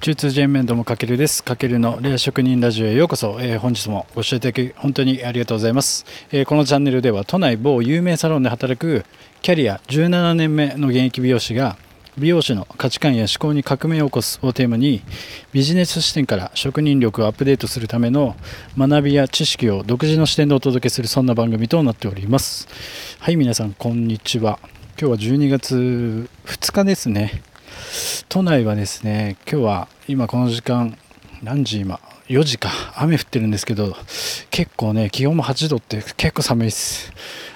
中通ジェンメンドもかけるです。かけるのレア職人ラジオへようこそ。えー、本日もご視聴いただき本当にありがとうございます、えー、このチャンネルでは都内某有名サロンで働くキャリア17年目の現役美容師が美容師の価値観や思考に革命を起こすをテーマにビジネス視点から職人力をアップデートするための学びや知識を独自の視点でお届けするそんな番組となっております。はい、皆さんこんにちは。今日は12月2日ですね。都内はですね今日は今この時間何時今？4時か雨降ってるんですけど結構ね気温も8度って結構寒いです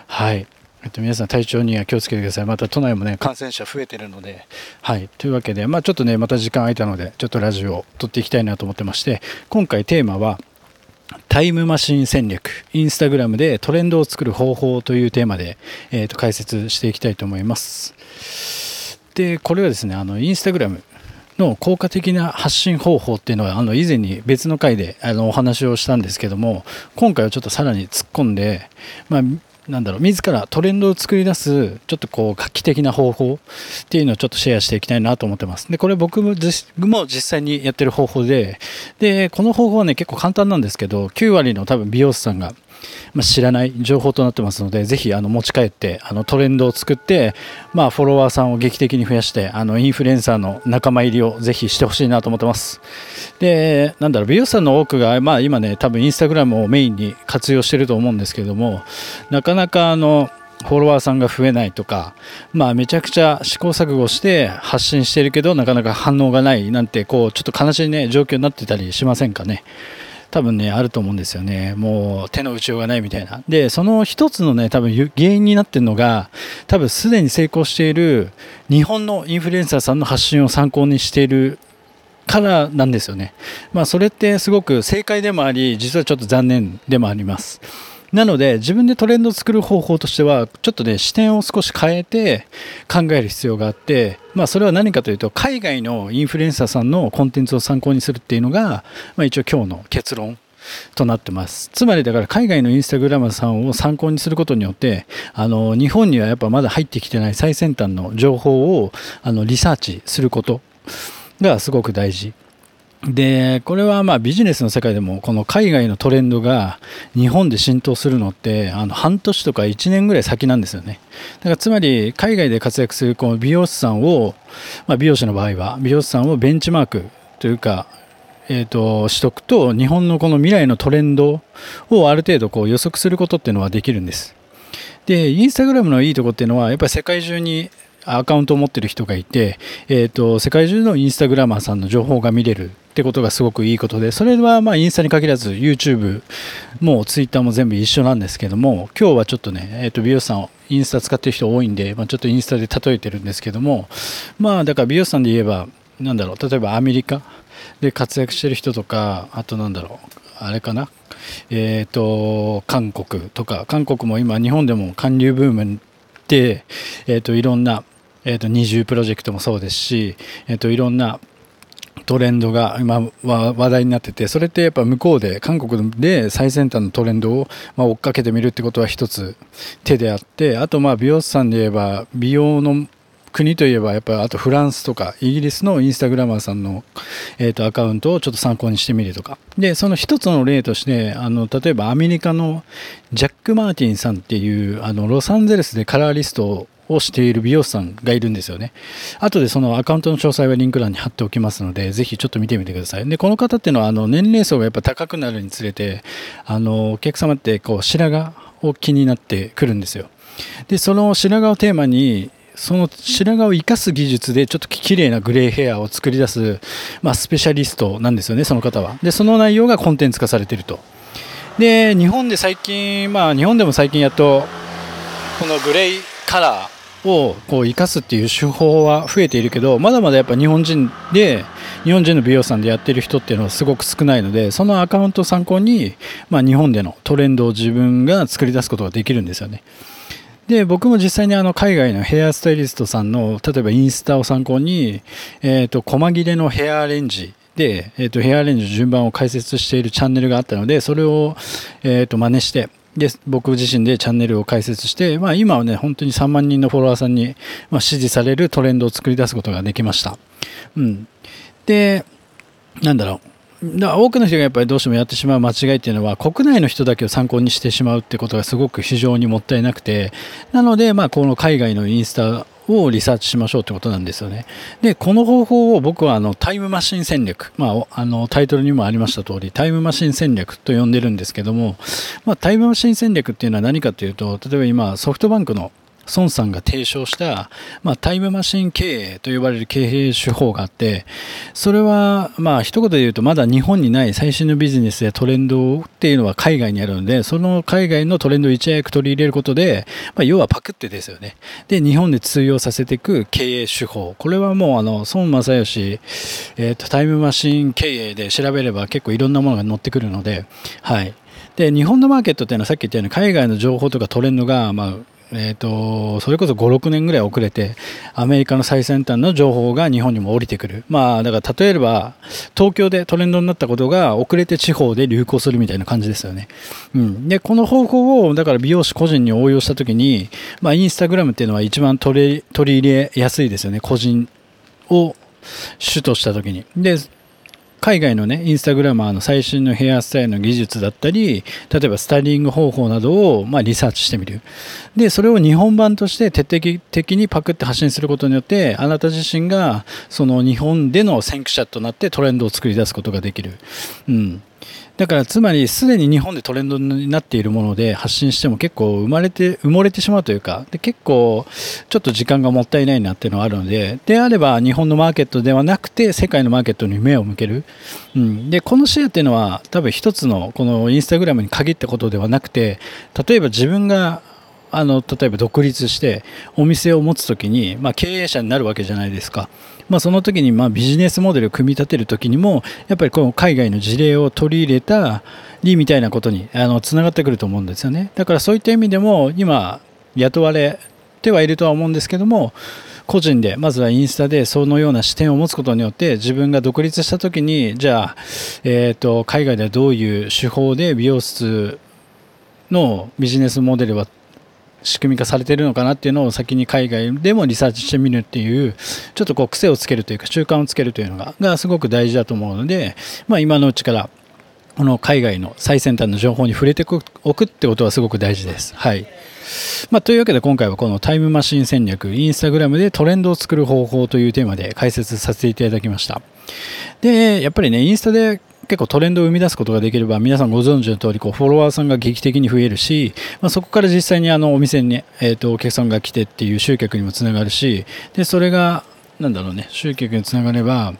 はいえっと、皆さん体調には気をつけてください。また都内もね、感染者増えてるので、はい。というわけで、まあちょっとね、また時間空いたので、ちょっとラジオを撮っていきたいなと思ってまして、今回テーマは、タイムマシン戦略、インスタグラムでトレンドを作る方法というテーマで、えー、と解説していきたいと思います。でこれはですねあのインスタグラムの効果的な発信方法っていうのはあの以前に別の回であのお話をしたんですけども今回はちょっとさらに突っ込んで、まあ、なんだろう自らトレンドを作り出すちょっとこう画期的な方法っていうのをちょっとシェアしていきたいなと思ってます。でこれ僕もも実際にやってる方法ででこの方法はね結構簡単なんですけど9割の多分美容師さんがまあ、知らない情報となってますので、ぜひあの持ち帰ってあのトレンドを作って、まあ、フォロワーさんを劇的に増やして、あのインフルエンサーの仲間入りをぜひしてほしいなと思ってます。で、なんだろう、美容師さんの多くが、まあ、今ね、多分インスタグラムをメインに活用してると思うんですけども、なかなかあの、フォロワーさんが増えないとか、まあ、めちゃくちゃ試行錯誤して発信してるけどなかなか反応がないなんてこうちょっと悲しいね状況になってたりしませんかね。多分ね、あると思うんですよね。もう手の打ちようがないみたいな。で、その一つのね、多分原因になってるのが、多分すでに成功している日本のインフルエンサーさんの発信を参考にしているからなんですよね。まあそれってすごく正解でもあり、実はちょっと残念でもあります。なので自分でトレンドを作る方法としてはちょっとね視点を少し変えて考える必要があってまあそれは何かというと海外のインフルエンサーさんのコンテンツを参考にするっていうのが、まあ、一応今日の結論となってます。つまりだから海外のインスタグラマーさんを参考にすることによって、あの、日本にはやっぱまだ入ってきてない最先端の情報を、あの、リサーチすることがすごく大事。で、これはまあビジネスの世界でもこの海外のトレンドが日本で浸透するのってあの半年とか1年ぐらい先なんですよね。だからつまり海外で活躍するこの美容師さんを、まあ、美容師の場合は美容師さんをベンチマークというか、えーと、しとくと日本のこの未来のトレンドをある程度こう予測することっていうのはできるんです。で、インスタグラムのいいとこっていうのはやっぱり世界中にアカウントを持ってる人がいて、えーと、世界中のインスタグラマーさんの情報が見れるってことがすごくいいことでそれはまあインスタに限らず YouTube も Twitter も全部一緒なんですけども今日はちょっとね、えー、と美容師さんをインスタ使ってる人多いんで、まあ、ちょっとインスタで例えてるんですけどもまあだから美容師さんで言えばなんだろう例えばアメリカで活躍してる人とかあとなんだろうあれかなえっ、ー、と韓国とか韓国も今日本でも韓流ブームで、えー、といろんなえー、と二重プロジェクトもそうですし、えー、といろんなトレンドが今話題になっててそれってやっぱ向こうで韓国で最先端のトレンドをま追っかけてみるってことは一つ手であってあとまあ美容師さんで言えば美容の国といえばやっぱあとフランスとかイギリスのインスタグラマーさんの、えー、とアカウントをちょっと参考にしてみるとか。でその一つの例としてあの例えばアメリカのジャック・マーティンさんっていうあのロサンゼルスでカラーリストををしている美容師さんがいるんですよね。後でそのアカウントの詳細はリンク欄に貼っておきますので、ぜひちょっと見てみてください。で、この方っていうのは、あの、年齢層がやっぱ高くなるにつれて、あの、お客様ってこう、白髪を気になってくるんですよ。で、その白髪をテーマに、その白髪を生かす技術でちょっと綺麗なグレーヘアを作り出す、まあ、スペシャリストなんですよね、その方は。で、その内容がコンテンツ化されてると。で、日本で最近、まあ、日本でも最近やっと、このグレーカラー、をこう生かすっていう手法は増えているけどまだまだやっぱ日本人で日本人の美容師さんでやってる人っていうのはすごく少ないのでそのアカウントを参考に、まあ、日本でのトレンドを自分が作り出すことができるんですよね。で僕も実際にあの海外のヘアスタイリストさんの例えばインスタを参考に、えー、と細切れのヘアアレンジで、えー、とヘアアレンジの順番を解説しているチャンネルがあったのでそれを、えー、と真似してで僕自身でチャンネルを開設して、まあ、今はね本当に3万人のフォロワーさんに、ま支持されるトレンドを作り出すことができました。うん、でなんだろう。だ多くの人がやっぱりどうしてもやってしまう間違いっていうのは国内の人だけを参考にしてしまうってことがすごく非常にもったいなくてなのでまあこの海外のインスタをリサーチしましょうってことなんですよね。で、この方法を僕はあのタイムマシン戦略、まあ、あのタイトルにもありました通り、タイムマシン戦略と呼んでるんですけども、まあ、タイムマシン戦略っていうのは何かというと、例えば今ソフトバンクの孫さんが提唱した、まあ、タイムマシン経営と呼ばれる経営手法があって、それは、まあ、一言で言うと、まだ日本にない最新のビジネスやトレンドっていうのは海外にあるので、その海外のトレンドをいち早く取り入れることで、まあ、要はパクってですよね。で、日本で通用させていく経営手法。これはもう、あの、孫正義、えっ、ー、と、タイムマシン経営で調べれば結構いろんなものが載ってくるので、はい。で、日本のマーケットっていうのはさっき言ったように海外の情報とかトレンドが、まあ、えーと、それこそ5、6年ぐらい遅れて、アメリカの最先端の情報が日本にも降りてくる。まあ、だから例えば、東京でトレンドになったことが遅れて地方で流行するみたいな感じですよね。うん。で、この方法を、だから美容師個人に応用したときに、まあ、インスタグラムっていうのは一番取り入れやすいですよね。個人を主としたときに。で、海外のね、インスタグラマーの最新のヘアスタイルの技術だったり、例えばスタイリング方法などを、まあ、リサーチしてみる。で、それを日本版として徹底的にパクって発信することによって、あなた自身が、その日本での先駆者となってトレンドを作り出すことができる。うん。だからつまりすでに日本でトレンドになっているもので発信しても結構生まれて埋もれてしまうというかで結構ちょっと時間がもったいないなっていうのがあるのでであれば日本のマーケットではなくて世界のマーケットに目を向ける、うん、でこの視野っていうのは多分一つのこのインスタグラムに限ったことではなくて例えば自分があの例えば独立してお店を持つ時に、まあ、経営者になるわけじゃないですか。まあ、その時にまあビジネスモデルを組み立てる時にもやっぱりこの海外の事例を取り入れたりみたいなことにあのつながってくると思うんですよね。だからそういった意味でも今雇われてはいるとは思うんですけども個人でまずはインスタでそのような視点を持つことによって自分が独立した時にじゃあ、えーと海外ではどういう手法で美容室のビジネスモデルは仕組み化されてるのかなっていうのを先に海外でもリサーチしてみるっていうちょっとこう癖をつけるというか習慣をつけるというのががすごく大事だと思うので、まあ、今のうちからこの海外の最先端の情報に触れておくってことはすごく大事です。はいまあ、というわけで今回はこのタイムマシン戦略インスタグラムでトレンドを作る方法というテーマで解説させていただきましたでやっぱりねインスタで結構トレンドを生み出すことができれば皆さんご存知の通りこりフォロワーさんが劇的に増えるし、まあ、そこから実際にあのお店に、えー、とお客さんが来てっていう集客にもつながるしでそれがなんだろうね集客につながれば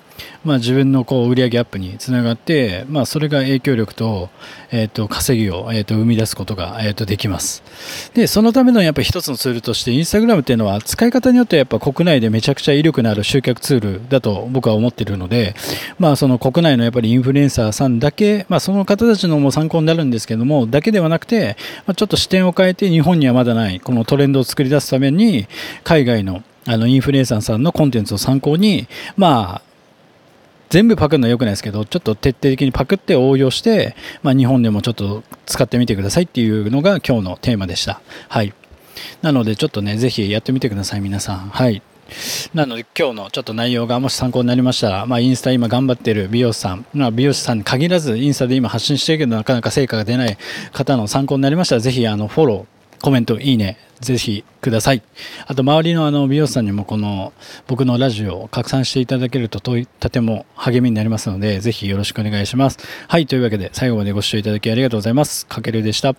まあ、自分のこう売上アップにつながって、まあ、それが影響力と,、えー、と稼ぎを、えー、と生み出すことが、えー、とできます。でそのためのやっぱ一つのツールとしてインスタグラムっていうのは使い方によってやっぱ国内でめちゃくちゃ威力のある集客ツールだと僕は思っているので、まあ、その国内のやっぱりインフルエンサーさんだけ、まあ、その方たちのも参考になるんですけどもだけではなくて、まあ、ちょっと視点を変えて日本にはまだないこのトレンドを作り出すために海外のあのインフルエンサーさんのコンテンツを参考に、まあ、全部パクるのは良くないですけど、ちょっと徹底的にパクって応用して、まあ、日本でもちょっと使ってみてくださいっていうのが今日のテーマでした。はい。なのでちょっとね、ぜひやってみてください、皆さん。はい。なので今日のちょっと内容がもし参考になりましたら、まあ、インスタ今頑張ってる美容師さん、まあ、美容師さんに限らずインスタで今発信してるけどなかなか成果が出ない方の参考になりましたらぜひあのフォローコメント、いいね、ぜひください。あと、周りのあの美容師さんにもこの僕のラジオを拡散していただけるととても励みになりますので、ぜひよろしくお願いします。はい、というわけで最後までご視聴いただきありがとうございます。かけるでした。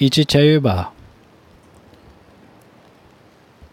いちちゃユーバー。